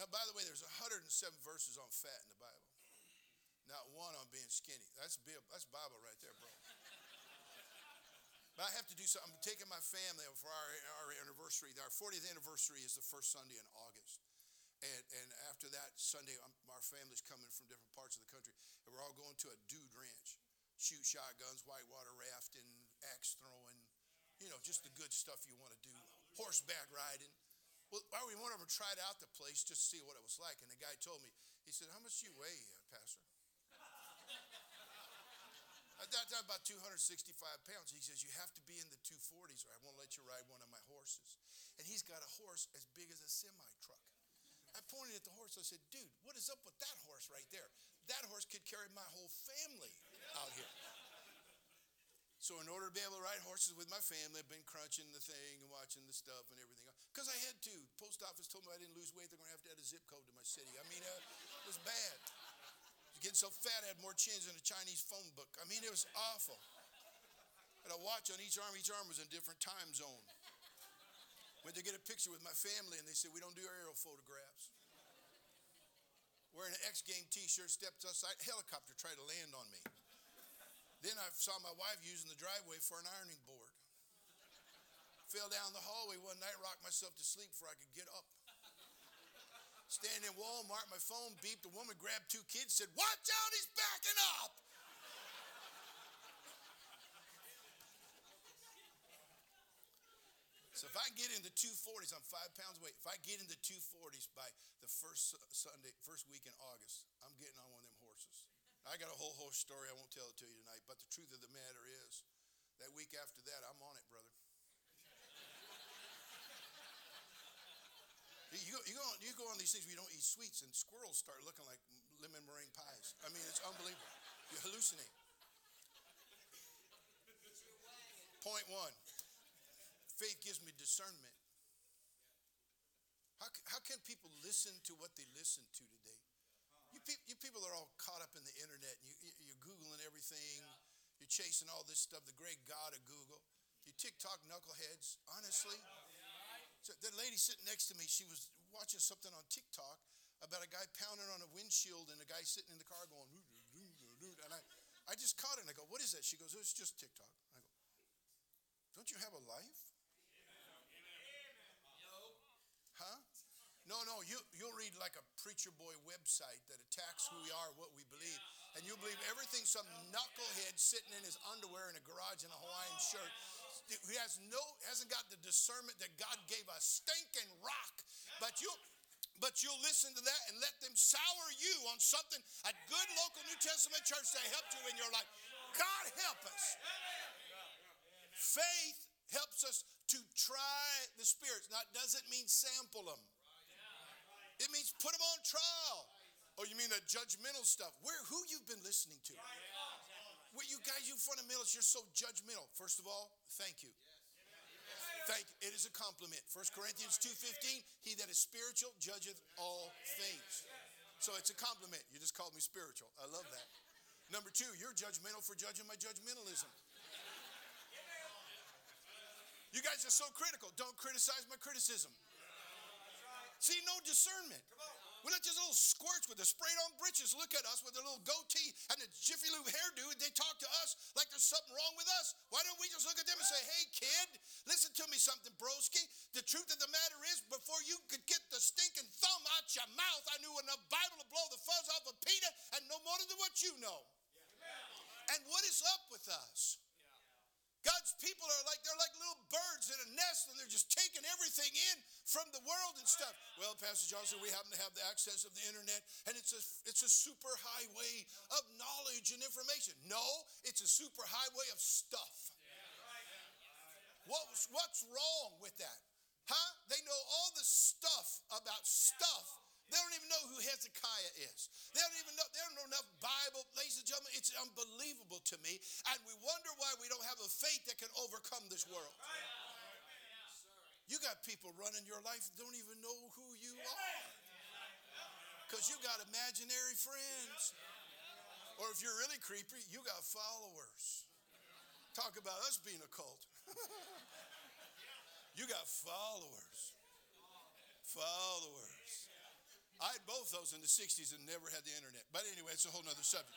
Now, by the way, there's 107 verses on fat in the Bible. Not one on being skinny. That's that's Bible right there, bro. But I have to do something. I'm taking my family for our, our anniversary. Our 40th anniversary is the first Sunday in August. And, and after that Sunday, I'm, our family's coming from different parts of the country, and we're all going to a dude ranch, shoot shotguns, whitewater rafting, axe throwing, you know, just the good stuff you want to do, horseback riding. Well, we wanted to try out the place just to see what it was like. And the guy told me, he said, "How much do you weigh, uh, Pastor?" At that time, about 265 pounds. He says, You have to be in the 240s or I won't let you ride one of my horses. And he's got a horse as big as a semi truck. I pointed at the horse. I said, dude, what is up with that horse right there? That horse could carry my whole family out here. So in order to be able to ride horses with my family, I've been crunching the thing and watching the stuff and everything. Because I had to. Post office told me I didn't lose weight. They're going to have to add a zip code to my city. I mean, uh, it was bad. I was getting so fat, I had more chins than a Chinese phone book. I mean, it was awful. Had a watch on each arm. Each arm was in a different time zone. Went to get a picture with my family, and they said, We don't do aerial photographs. Wearing an X Game t shirt, stepped outside, helicopter tried to land on me. Then I saw my wife using the driveway for an ironing board. Fell down the hallway one night, rocked myself to sleep before I could get up. Standing in Walmart, my phone beeped. A woman grabbed two kids, said, Watch out, he's backing up. So if I get in the 240s, I'm five pounds weight. If I get in the 240s by the first Sunday, first week in August, I'm getting on one of them horses. I got a whole horse story. I won't tell it to you tonight. But the truth of the matter is, that week after that, I'm on it, brother. you, go, you, go on, you go on these things where you don't eat sweets, and squirrels start looking like lemon meringue pies. I mean, it's unbelievable. You hallucinate. Point one faith gives me discernment. How, how can people listen to what they listen to today? You, pe- you people are all caught up in the internet. You, you're Googling everything. You're chasing all this stuff, the great God of Google. You TikTok knuckleheads, honestly. So that lady sitting next to me, she was watching something on TikTok about a guy pounding on a windshield and a guy sitting in the car going, and I, I just caught it and I go, what is that? She goes, it's just TikTok. I go, don't you have a life? Huh? No, no, you, you'll read like a preacher boy website that attacks who we are, what we believe. And you believe everything some knucklehead sitting in his underwear in a garage in a Hawaiian shirt who has no hasn't got the discernment that God gave a stinking rock. But you but you'll listen to that and let them sour you on something, a good local New Testament church that helped you in your life. God help us. Faith helps us to try the spirits. Now, it doesn't mean sample them. It means put them on trial. Oh, you mean that judgmental stuff? Where who you've been listening to? What you guys, you fundamentalists, you're so judgmental. First of all, thank you. Thank you. It is a compliment. 1 Corinthians 2.15, he that is spiritual judgeth all things. So it's a compliment. You just called me spiritual. I love that. Number two, you're judgmental for judging my judgmentalism. You guys are so critical. Don't criticize my criticism. See, no discernment. We let just little squirts with the sprayed on britches look at us with a little goatee and a Jiffy Lube hairdo, and they talk to us like there's something wrong with us. Why don't we just look at them and say, hey, kid, listen to me something, broski. The truth of the matter is, before you could get the stinking thumb out your mouth, I knew enough Bible to blow the fuzz off of Peter and no more than what you know. And what is up with us? People are like they're like little birds in a nest and they're just taking everything in from the world and stuff. Well, Pastor Johnson, we happen to have the access of the internet and it's a it's a super highway of knowledge and information. No, it's a super highway of stuff. What, what's wrong with that? Huh? They know all the stuff about stuff they don't even know who Hezekiah is. They don't even know, they don't know enough Bible. Ladies and gentlemen, it's unbelievable to me. And we wonder why we don't have a faith that can overcome this world. You got people running your life don't even know who you are. Because you got imaginary friends. Or if you're really creepy, you got followers. Talk about us being a cult. you got followers. Followers. I had both those in the 60s and never had the internet. But anyway, it's a whole nother subject.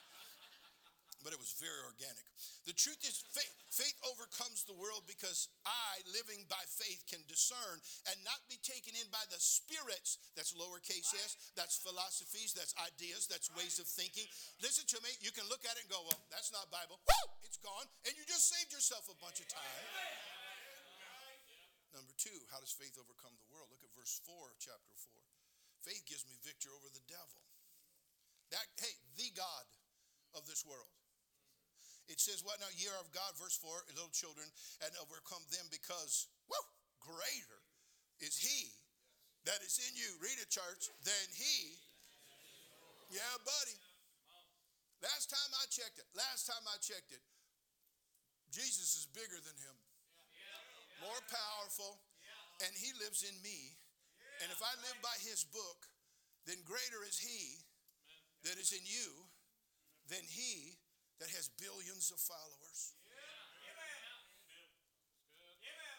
But it was very organic. The truth is, faith, faith overcomes the world because I, living by faith, can discern and not be taken in by the spirits. That's lowercase s, that's philosophies, that's ideas, that's ways of thinking. Listen to me, you can look at it and go, well, that's not Bible. Woo! It's gone. And you just saved yourself a bunch of time. Number two, how does faith overcome the world? Look at verse 4 of chapter 4. Faith gives me victory over the devil. That, hey, the God of this world. It says, What now, year of God, verse 4, little children, and overcome them because, whoo, greater is he that is in you. Read it, church. Than he. Yeah, buddy. Last time I checked it, last time I checked it, Jesus is bigger than him, more powerful, and he lives in me. And if I live by his book, then greater is he that is in you than he that has billions of followers.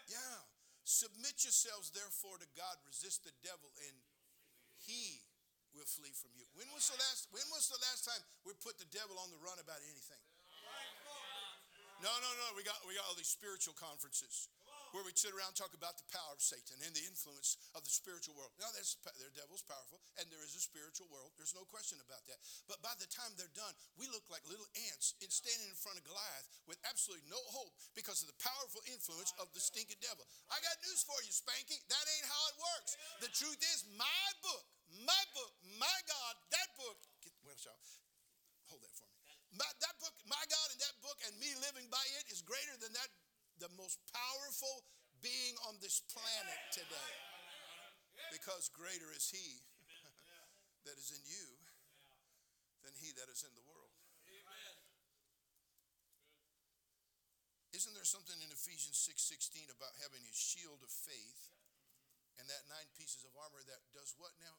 Yeah. Submit yourselves therefore to God, resist the devil, and he will flee from you. When was the last when was the last time we put the devil on the run about anything? No, no, no. We got we got all these spiritual conferences where we'd sit around and talk about the power of Satan and the influence of the spiritual world. Now, there's, the devil's powerful, and there is a spiritual world. There's no question about that. But by the time they're done, we look like little ants in standing in front of Goliath with absolutely no hope because of the powerful influence of the stinking devil. I got news for you, Spanky. That ain't how it works. The truth is, my book, my book, my God, that book. Get, well, shall hold that for me. My, that book, my God, and that book, and me living by it is greater than that the most powerful being on this planet today. Because greater is He that is in you than He that is in the world. Isn't there something in Ephesians 6:16 about having a shield of faith and that nine pieces of armor that does what now?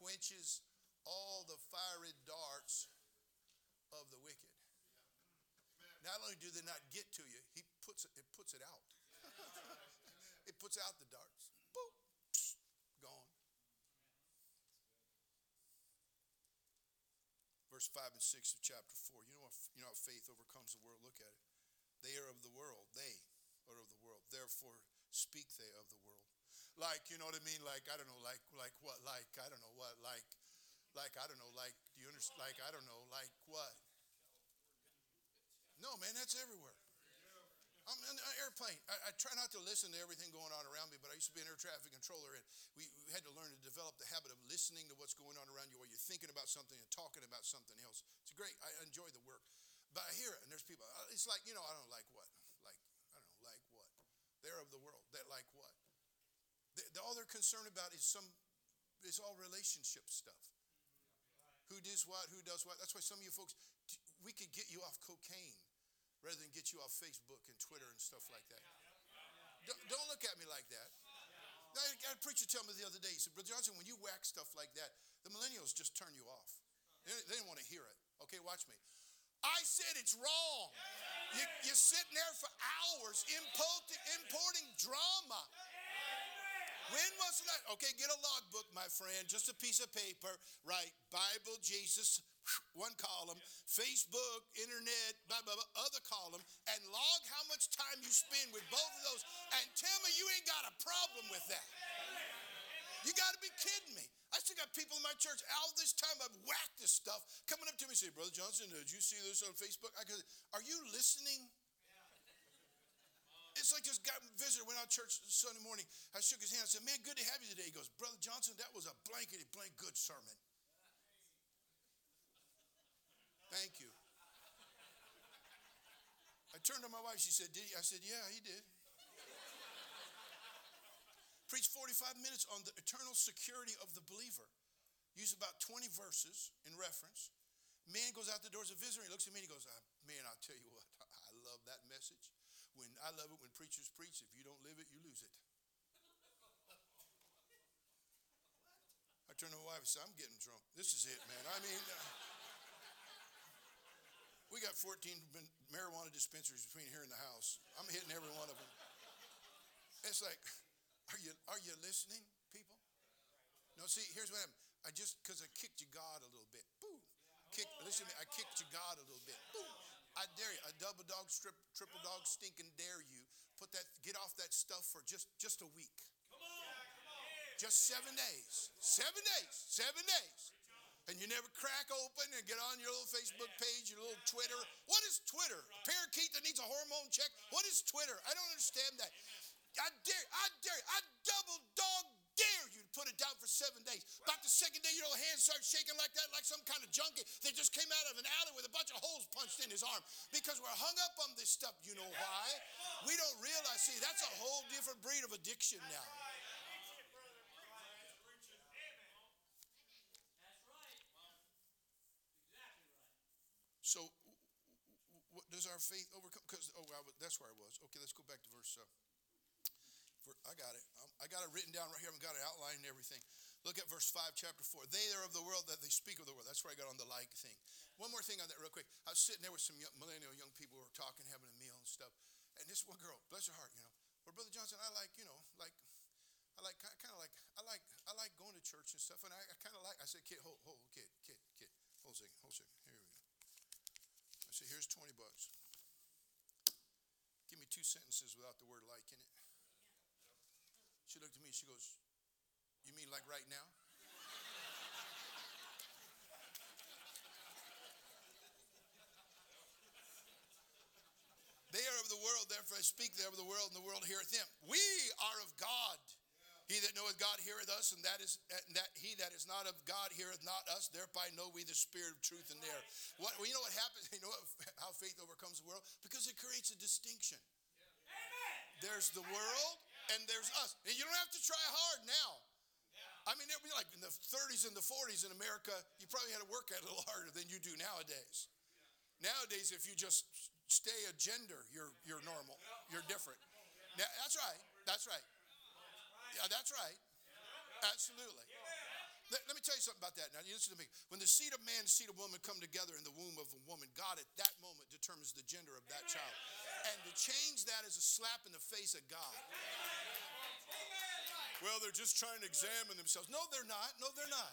Quenches all the fiery darts of the wicked. Not only do they not get to you, he puts it, it puts it out. it puts out the darts. Boop, gone. Verse 5 and 6 of chapter 4. You know, what, you know how faith overcomes the world? Look at it. They are of the world. They are of the world. Therefore, speak they of the world. Like, you know what I mean? Like, I don't know, like, like what? Like, I don't know what? Like, like, I don't know, like, do you understand? Like, I don't know, like what? No, man, that's everywhere. I'm in an airplane. I, I, try not to listen to everything going on around me, but I used to be an air traffic controller, and we, we, had to learn to develop the habit of listening to what's going on around you while you're thinking about something and talking about something else. It's great. I enjoy the work. But I hear it, and there's people, uh, it's like, you know, I don't like what? Like, I don't know, like what? They're of the world. They like what? They, all they're concerned about is some, is all relationship stuff. Who does what? Who does what? That's why some of you folks, we could get you off cocaine rather than get you off Facebook and Twitter and stuff like that. Don't, don't look at me like that. I had a preacher tell me the other day, he said, Brother Johnson, when you whack stuff like that, the millennials just turn you off. They, they didn't want to hear it. Okay, watch me. I said it's wrong. You, you're sitting there for hours importing, importing drama. When was it? Okay, get a logbook, my friend, just a piece of paper. Write Bible, Jesus, one column, Facebook, internet, blah, blah, blah, other column, and log how much time you spend with both of those, and tell me you ain't got a problem with that. You got to be kidding me. I still got people in my church, all this time I've whacked this stuff, coming up to me and say, Brother Johnson, did you see this on Facebook? I go, Are you listening? It's like this guy visitor went out church Sunday morning. I shook his hand. I said, Man, good to have you today. He goes, Brother Johnson, that was a blankety blank good sermon. Thank you. I turned to my wife. She said, Did he? I said, Yeah, he did. Preach 45 minutes on the eternal security of the believer. Use about 20 verses in reference. Man goes out the doors a visitor. He looks at me and he goes, ah, Man, I'll tell you what, I love that message. When I love it when preachers preach. If you don't live it, you lose it. I turned to my wife and said, I'm getting drunk. This is it, man. I mean, uh, we got 14 marijuana dispensaries between here and the house. I'm hitting every one of them. It's like, are you are you listening, people? No, see, here's what happened. I just because I kicked you God a little bit. Boom. Kick, listen to me. I kicked you God a little bit. Boom. I dare you. A double dog, strip, triple dog, stinking dare you. Put that. Get off that stuff for just just a week. Just seven days. Seven days. Seven days and you never crack open and get on your little Facebook page, your little Twitter. What is Twitter? A parakeet that needs a hormone check? What is Twitter? I don't understand that. I dare, I dare, I double dog dare you to put it down for seven days. About the second day, your little hands start shaking like that, like some kind of junkie that just came out of an alley with a bunch of holes punched in his arm because we're hung up on this stuff. You know why? We don't realize, see, that's a whole different breed of addiction now. So, what does our faith overcome? Because oh, that's where I was. Okay, let's go back to verse. Uh, for, I got it. Um, I got it written down right here. I've got it outlined and everything. Look at verse 5, chapter 4. They are of the world that they speak of the world. That's where I got on the like thing. One more thing on that, real quick. I was sitting there with some young, millennial young people who were talking, having a meal and stuff. And this one girl, bless her heart, you know, well, Brother Johnson, I like, you know, like, I like, kind of like, I like, I like going to church and stuff. And I, I kind of like, I said, kid, hold, hold, kid, kid, kid, hold a second, hold a second. Said, here's 20 bucks. Give me two sentences without the word like in it. She looked at me, she goes, You mean like right now? they are of the world, therefore I speak, they are of the world, and the world heareth them. We are of God. He that knoweth God heareth us, and that is and that he that is not of God heareth not us. Thereby know we the spirit of truth in there. What well, you know what happens? You know what, how faith overcomes the world? Because it creates a distinction. There's the world and there's us. And you don't have to try hard now. I mean, it would be like in the 30s and the 40s in America, you probably had to work at it a little harder than you do nowadays. Nowadays, if you just stay a gender, you're you're normal. You're different. Now, that's right. That's right. Yeah, that's right. Absolutely. Let, let, me tell you something about that. Now, listen to me. When the seed of man and seed of woman come together in the womb of a woman, God at that moment determines the gender of that child. And to change that is a slap in the face of God. Well, they're just trying to examine themselves. No, they're not. No, they're not.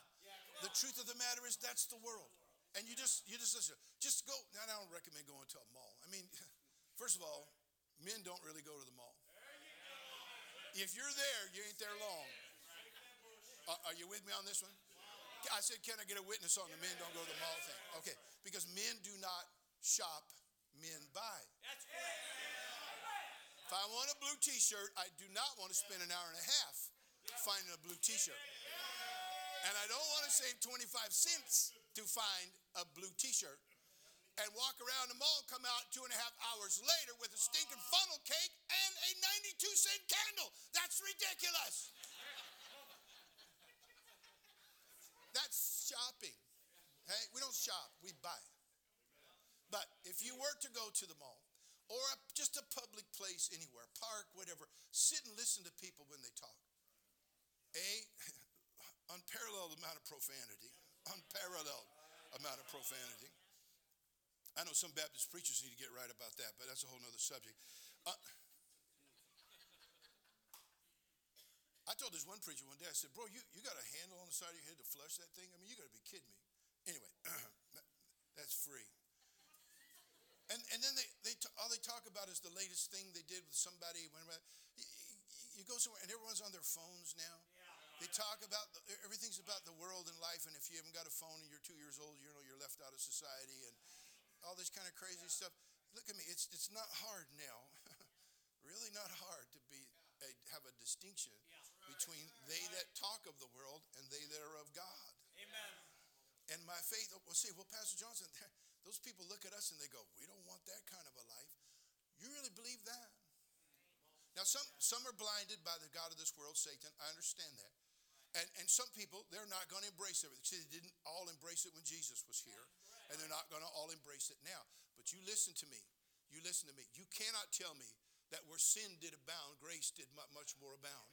The truth of the matter is that's the world. and you just you just listen. Just go. Now, I don't recommend going to a mall. I mean, first of all, men don't really go to the mall. If you're there, you ain't there long. Are, are you with me on this one? I said, can I get a witness on the men don't go to the mall thing? Okay, because men do not shop, men buy. That's. If I want a blue T-shirt, I do not want to spend an hour and a half finding a blue T-shirt, and I don't want to save 25 cents to find a blue T-shirt and walk around the mall, come out two and a half hours later with a stinking funnel cake and a 92 cent candle. That's ridiculous. That's shopping. Hey, we don't shop, we buy. But if you were to go to the mall or a, just a public place anywhere, park, whatever, sit and listen to people when they talk. A unparalleled amount of profanity, unparalleled amount of profanity. I know some Baptist preachers need to get right about that, but that's a whole other subject. Uh, I told this one preacher one day, I said, Bro, you, you got a handle on the side of your head to flush that thing? I mean, you got to be kidding me. Anyway, that's free. And, and then they, they t- all they talk about is the latest thing they did with somebody. Whenever, you, you go somewhere and everyone's on their phones now. They talk about the, everything's about the world and life, and if you haven't got a phone and you're two years old, you know you're left out of society and all this kind of crazy stuff. Look at me; it's it's not hard now, really not hard to be a, have a distinction between they that talk of the world and they that are of God. Amen. And my faith well, see, well, Pastor Johnson, those people look at us and they go, we don't want that kind of a life. You really believe that? Now, some, some are blinded by the God of this world, Satan. I understand that. And, and some people, they're not going to embrace everything. See, they didn't all embrace it when Jesus was here, and they're not going to all embrace it now. But you listen to me. You listen to me. You cannot tell me that where sin did abound, grace did much more abound.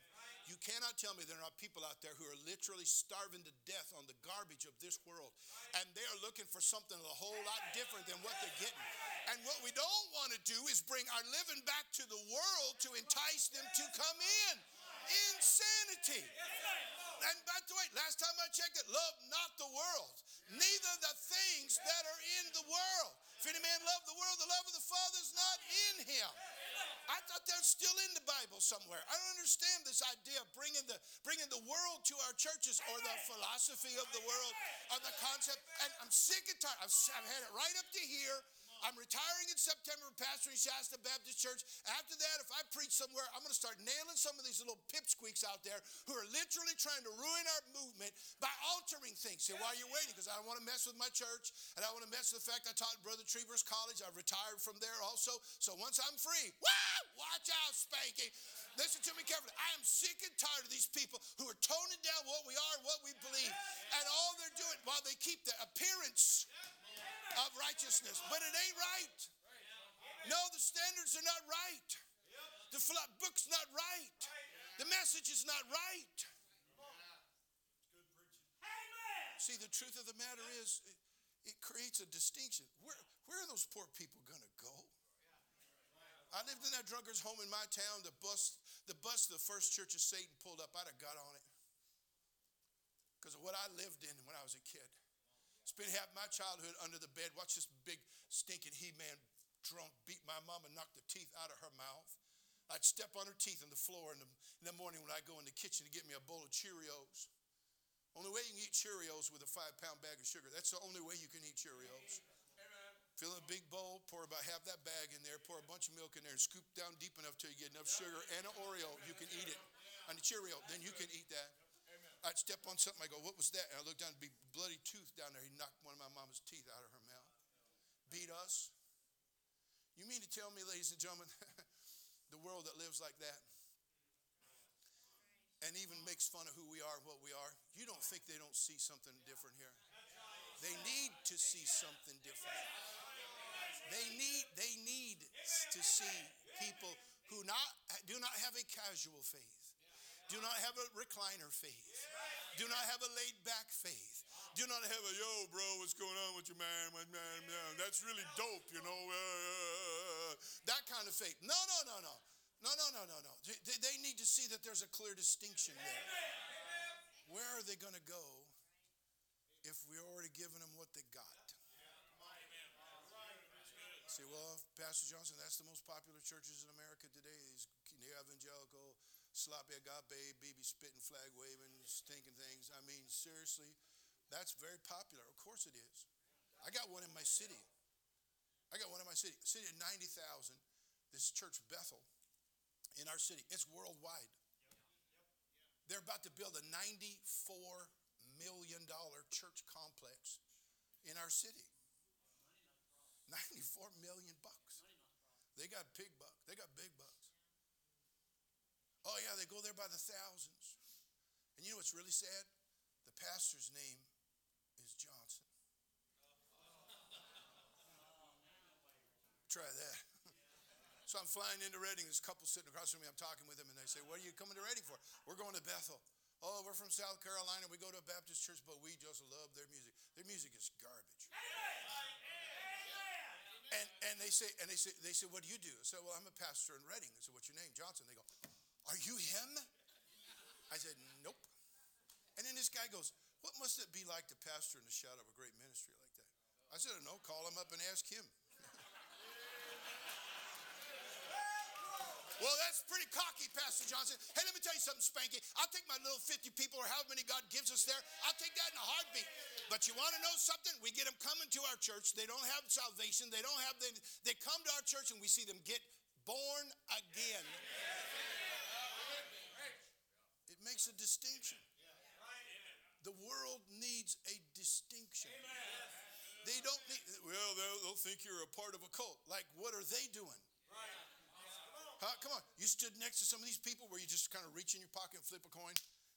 You cannot tell me there are not people out there who are literally starving to death on the garbage of this world, and they are looking for something a whole lot different than what they're getting. And what we don't want to do is bring our living back to the world to entice them to come in. Insanity. And by the way, last time I checked it, love not the world, neither the things that are in the world. If any man love the world, the love of the Father is not in him. I thought they're still in the Bible somewhere. I don't understand this idea of bringing the bringing the world to our churches or the philosophy of the world or the concept. And I'm sick and tired. I've, I've had it right up to here. I'm retiring in September, pastoring Shasta Baptist Church. After that, if I preach somewhere, I'm going to start nailing some of these little pipsqueaks out there who are literally trying to ruin our movement by altering things. Say, why are you waiting? Because I don't want to mess with my church, and I want to mess with the fact I taught Brother Trevers College. I've retired from there also. So once I'm free, woo! Watch out, Spanky. Listen to me carefully. I am sick and tired of these people who are toning down what we are what we believe. And all they're doing while they keep the appearance of righteousness, but it ain't right. No, the standards are not right. The book's not right. The message is not right. See, the truth of the matter is, it, creates a distinction. Where, where are those poor people going to go? I lived in that drunkard's home in my town. The bus, the bus, the first church of Satan pulled up. I'd have got on it because of what I lived in when I was a kid. Spent half my childhood under the bed. Watch this big stinking he-man drunk beat my mom and knock the teeth out of her mouth. I'd step on her teeth on the floor in the, in the morning when I go in the kitchen to get me a bowl of Cheerios. Only way you can eat Cheerios with a five pound bag of sugar. That's the only way you can eat Cheerios. Fill in a big bowl, pour about half that bag in there, pour a bunch of milk in there, and scoop down deep enough till you get enough sugar and an Oreo. You can eat it. And a Cheerio, then you can eat that. I'd step on something. I go, what was that? And I look down, big bloody tooth down there. He knocked one of my mama's teeth out of her mouth. Beat us. You mean to tell me, ladies and gentlemen, the world that lives like that and even makes fun of who we are, what we are, you don't think they don't see something different here? They need to see something different. They need, they need to see people who not, do not have a casual faith do not have a recliner faith. Do not have a laid back faith. Do not have a, yo, bro, what's going on with your man? man, man? That's really dope, you know. Uh, that kind of faith. No, no, no, no. No, no, no, no, no. They, need to see that there's a clear distinction there. Where are they going to go if we're already giving them what they got? Say, well, Pastor Johnson, that's the most popular churches in America today. Is evangelical, sloppy agape, BB spitting, flag waving, stinking things. I mean, seriously, that's very popular. Of course it is. I got one in my city. I got one in my city. City of 90,000. This church, Bethel, in our city. It's worldwide. They're about to build a $94 million church complex in our city. 94 million bucks. They got big bucks. They got big bucks. Oh, yeah, they go there by the thousands. And you know what's really sad? The pastor's name is Johnson. Try that. So I'm flying into Redding. There's a couple sitting across from me. I'm talking with them, and they say, What are you coming to Redding for? We're going to Bethel. Oh, we're from South Carolina. We go to a Baptist church, but we just love their music. Their music is garbage. And, and they say, and they say, they say, what do you do? I said, well, I'm a pastor in Redding. I said, what's your name? Johnson. They go, are you him? I said, nope. And then this guy goes, what must it be like to pastor in the shadow of a great ministry like that? I said, no, call him up and ask him. Well, that's pretty cocky, Pastor Johnson. Hey, let me tell you something, Spanky. I'll take my little 50 people or however many God gives us there. I'll take that in a heartbeat. But you want to know something? We get them coming to our church. They don't have salvation. They don't have the, they come to our church and we see them get born again. It makes a distinction. The world needs a distinction. They don't need, well, they'll, think you're a part of a cult. Like, what are they doing? Huh? Come on. You stood next to some of these people where you just kind of reach in your pocket and flip a coin.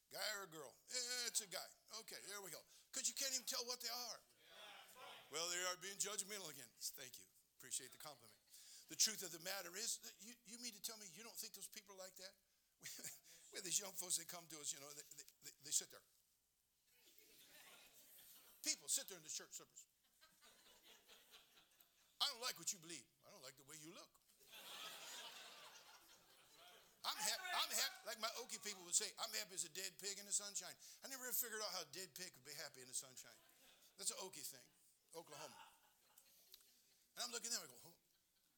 Guy or girl? Eh, it's a guy. Okay, there we go. Because you can't even tell what they are. Well, they are being judgmental again. Thank you. Appreciate the compliment. The truth of the matter is, you, you mean to tell me you don't think those people are like that? We have these young folks that come to us, you know, they, they, they sit there. People sit there in the church service. I don't like what you believe. I don't like the way you look. I'm happy, I'm happy, like my Okie people would say, I'm happy as a dead pig in the sunshine. I never have figured out how a dead pig could be happy in the sunshine. That's an Okie thing, Oklahoma. And I'm looking them, I go, oh,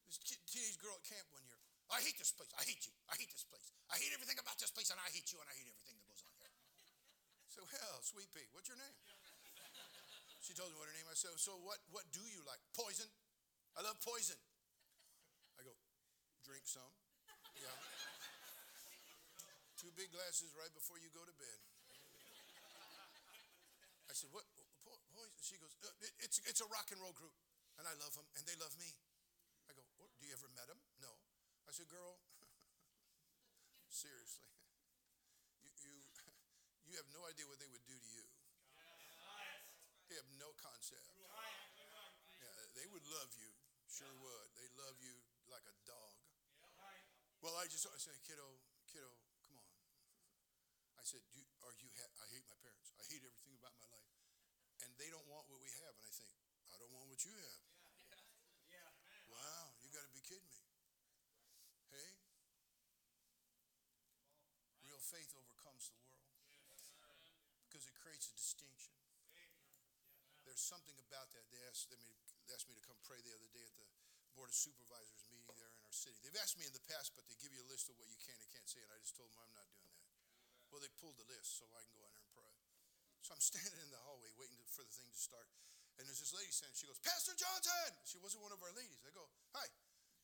this teenage girl at camp one year, I hate this place, I hate you, I hate this place. I hate everything about this place, and I hate you, and I hate everything that goes on here. So, well, sweet pea, what's your name? She told me what her name. I said, so what, what do you like? Poison. I love poison. I go, drink some. Yeah two big glasses right before you go to bed. I said, what? Boys? She goes, uh, it's, it's a rock and roll group, and I love them, and they love me. I go, do you ever met them? I said, girl, seriously, you, you, you have no idea what they would do to you. They have no concept. Yeah, they would love you, sure would. They love you like a dog. Well, I just I said, kiddo, kiddo, come on. I said, you, are you ha- I hate my parents. I hate everything about my life. And they don't want what we have. And I think, I don't want what you have. Yeah. Yeah. Wow, you got to be kidding me. Hey? Real faith overcomes the world because it creates a distinction. There's something about that. They asked, they asked me to come pray the other day at the Board of Supervisors meeting there in our city. They've asked me in the past, but they give you a list of what you can and can't say, and I just told them I'm not doing that. Well, they pulled the list so I can go in there and pray. So I'm standing in the hallway waiting for the thing to start. And there's this lady standing. She goes, Pastor Johnson. She wasn't one of our ladies. I go, Hi.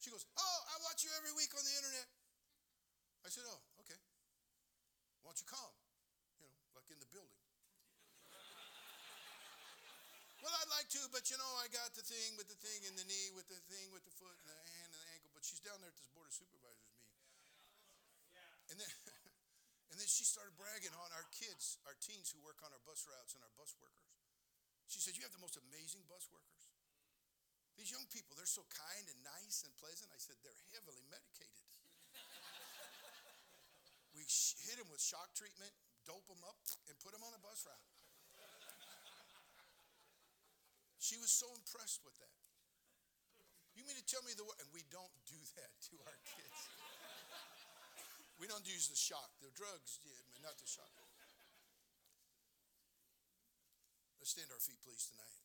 She goes, Oh, I watch you every week on the internet. I said, Oh, Why don't you come? You know, like in the building. well, I'd like to, but you know, I got the thing with the thing in the knee, with the thing with the foot and the hand and the ankle. But she's down there at this board of supervisors meeting. And then and then she started bragging on our kids, our teens who work on our bus routes and our bus workers. She said, You have the most amazing bus workers. These young people, they're so kind and nice and pleasant. I said, They're heavily medicated. We hit him with shock treatment, dope him up, and put him on a bus route. She was so impressed with that. You mean to tell me the word? And we don't do that to our kids. We don't use the shock. The drugs but not the shock. Let's stand our feet, please, tonight.